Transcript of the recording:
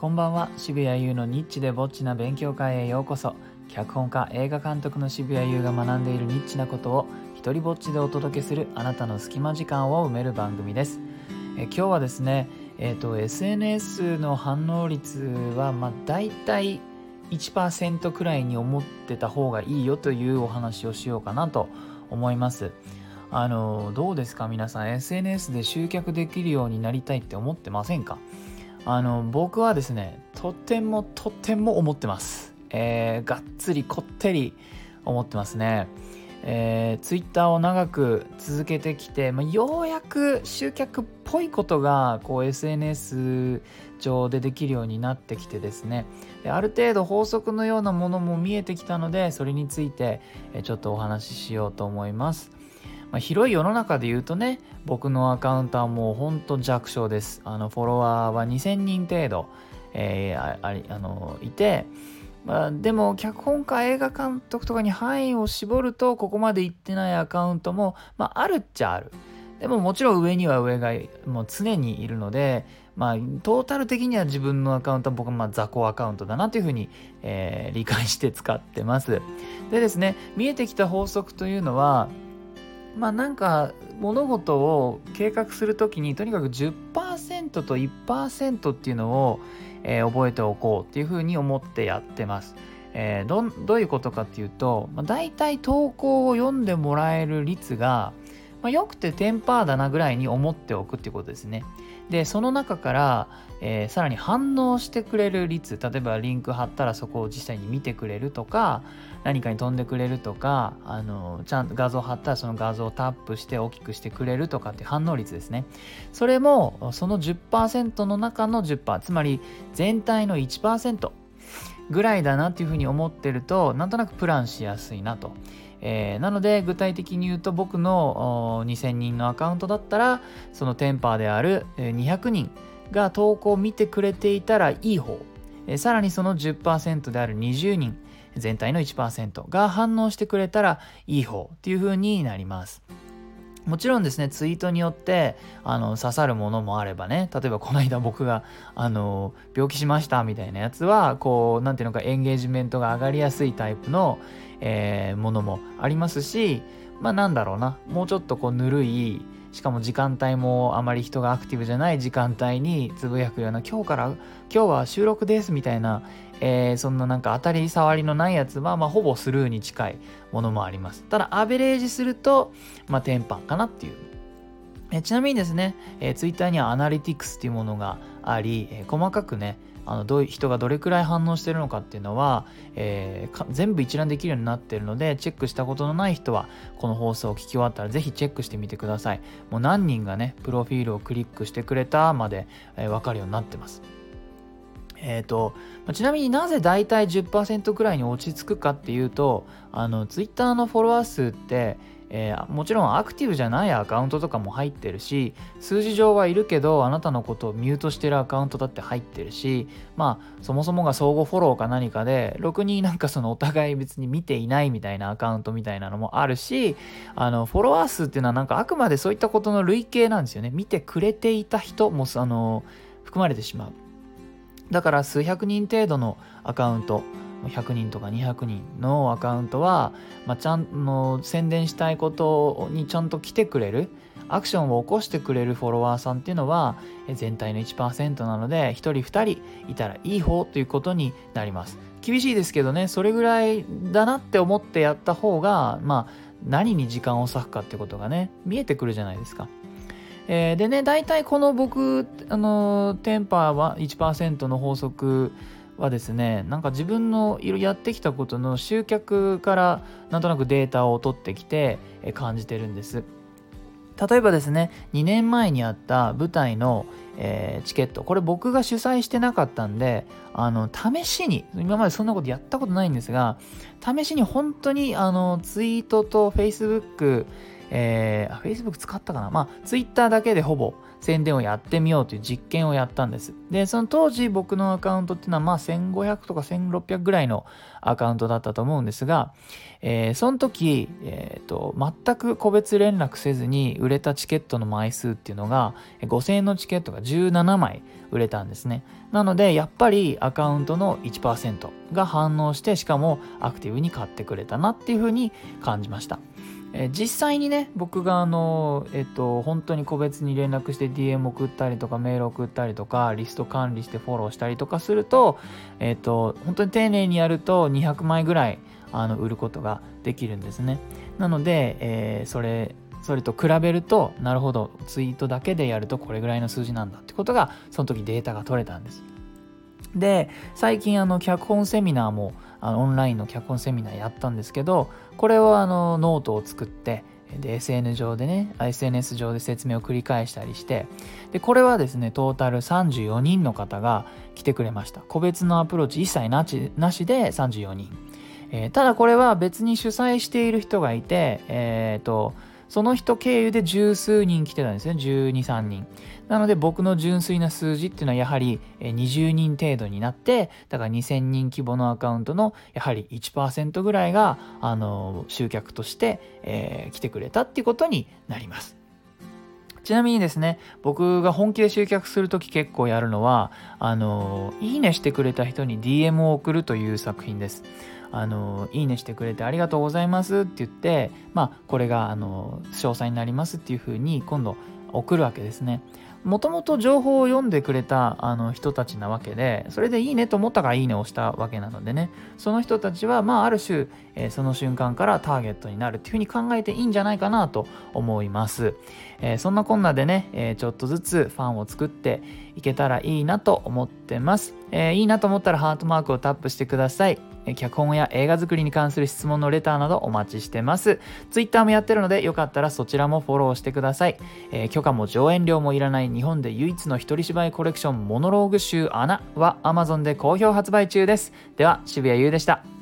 こんばんは。渋谷優のニッチでぼっちな勉強会へようこそ。脚本家映画監督の渋谷優が学んでいるニッチなことを一人ぼっちでお届けするあなたの隙間時間を埋める番組です。え今日はですねえっ、ー、と SNS の反応率はまあ大体1%くらいに思ってた方がいいよというお話をしようかなと思います。あのどうですか皆さん。SNS で集客できるようになりたいって思ってませんか？あの僕はですねとてもとても思ってます。えー、がっつりこってり思ってますね。えー、ツイッターを長く続けてきて、まあ、ようやく集客っぽいことがこう SNS 上でできるようになってきてですね。である程度法則のようなものも見えてきたのでそれについてちょっとお話ししようと思います。まあ、広い世の中で言うとね僕のアカウントはもうほんと弱小ですあのフォロワーは2000人程度、えー、ああいて、まあ、でも脚本家映画監督とかに範囲を絞るとここまで行ってないアカウントも、まあ、あるっちゃあるでももちろん上には上がもう常にいるので、まあ、トータル的には自分のアカウントは僕は雑魚アカウントだなというふうに、えー、理解して使ってます。でですね、見えてきた法則というのは、まあなんか物事を計画する時にとにかく10%と1%っていうのを、えー、覚えておこうっていうふうに思ってやってます。えー、どどういうことかっていうと、まあ、大体投稿を読んでもらえる率が、まあ、よくて10%だなぐらいに思っておくっていうことですね。でその中から、えー、さらに反応してくれる率例えばリンク貼ったらそこを実際に見てくれるとか何かに飛んでくれるとかあのちゃんと画像貼ったらその画像をタップして大きくしてくれるとかって反応率ですね。それもその10%の中の10%つまり全体の1%ぐらいだなっていうふうに思ってるとなんとなくプランしやすいなと。えー、なので具体的に言うと僕の2000人のアカウントだったらそのテンパーである200人が投稿を見てくれていたらいい方、えー、さらにその10%である20人全体の1%が反応してくれたらいい方っていう風になります。もちろんですね、ツイートによってあの刺さるものもあればね、例えばこの間僕があの病気しましたみたいなやつは、こう、なんていうのかエンゲージメントが上がりやすいタイプの、えー、ものもありますし、まあなんだろうな、もうちょっとこうぬるい、しかも時間帯もあまり人がアクティブじゃない時間帯につぶやくような今日から今日は収録ですみたいな、えー、そんななんか当たり障りのないやつは、まあ、ほぼスルーに近いものもあります。ただアベレージすると、まあ、テンパンかなっていう。えちなみにですね、えー、ツイッターにはアナリティクスっていうものがあり、えー、細かくねあのどう人がどれくらい反応してるのかっていうのは、えー、全部一覧できるようになってるのでチェックしたことのない人はこの放送を聞き終わったらぜひチェックしてみてください。もう何人がねプロフィールをクリックしてくれたまで、えー、分かるようになってます。えーと、ちなみになぜ大体10%くらいに落ち着くかっていうとあの Twitter のフォロワー数ってえー、もちろんアクティブじゃないアカウントとかも入ってるし数字上はいるけどあなたのことをミュートしてるアカウントだって入ってるしまあそもそもが相互フォローか何かでろくになんかそのお互い別に見ていないみたいなアカウントみたいなのもあるしあのフォロワー数っていうのはなんかあくまでそういったことの累計なんですよね。見てくれていた人もあの含まれてしまう。だから数百人程度のアカウント100人とか200人のアカウントは、まあ、ちゃんの宣伝したいことにちゃんと来てくれるアクションを起こしてくれるフォロワーさんっていうのは全体の1%なので1人2人いたらいい方ということになります。厳しいですけどねそれぐらいだなって思ってやった方がまあ何に時間を割くかってことがね見えてくるじゃないですか。えー、でね大体この僕あのテンパーは1%の法則はですねなんか自分のやってきたことの集客からなんとなくデータを取ってきて感じてるんです。例えばですね2年前にあった舞台の、えー、チケット。これ僕が主催してなかったんであの試しに今までそんなことやったことないんですが試しに本当にあのツイートと Facebook えー、Facebook 使ったかな？まあ Twitter だけでほぼ宣伝をやってみようという実験をやったんです。で、その当時僕のアカウントっていうのはまあ1500とか1600ぐらいのアカウントだったと思うんですが、えー、その時、えーと、全く個別連絡せずに売れたチケットの枚数っていうのが5000円のチケットが17枚売れたんですね。なのでやっぱりアカウントの1%が反応してしかもアクティブに買ってくれたなっていうふうに感じました。えー、実際にね僕があのえっと本当に個別に連絡して DM 送ったりとかメール送ったりとかリスト管理してフォローしたりとかするとえっと本当に丁寧にやると200枚ぐらいあの売ることができるんですね。なので、え、それそれと比べるとなるほどツイートだけでやるとこれぐらいの数字なんだってことがその時データが取れたんです。で最近あの脚本セミナーもあのオンラインの脚本セミナーやったんですけどこれをあのノートを作ってで SN 上でね SNS 上で説明を繰り返したりしてでこれはですねトータル34人の方が来てくれました。個別のアプローチ一切なしなしで34人、えー、ただこれは別に主催している人がいてえっ、ー、とその人経由で十数人来てたんですね12、3人なので僕の純粋な数字っていうのはやはり20人程度になってだから2000人規模のアカウントのやはり1%ぐらいがあの集客として、えー、来てくれたっていうことになります。ちなみにですね、僕が本気で集客するとき結構やるのは、あの、いいねしてくれた人に DM を送るという作品です。あの、いいねしてくれてありがとうございますって言って、まあ、これが、あの、詳細になりますっていうふうに今度送るわけですね。もともと情報を読んでくれたあの人たちなわけで、それでいいねと思ったからいいねをしたわけなのでね、その人たちは、まあ、ある種、えー、その瞬間からターゲットになるっていうふうに考えていいんじゃないかなと思います。えー、そんなこんなでね、えー、ちょっとずつファンを作っていけたらいいなと思ってます。えいいなと思ったらハートマークをタップしてください。脚本や映画作りに関する質問のレターなどお待ちしてます。Twitter もやってるのでよかったらそちらもフォローしてください。えー、許可も上演料もいらない日本で唯一の一人芝居コレクションモノローグ集穴は Amazon で好評発売中です。では渋谷優でした。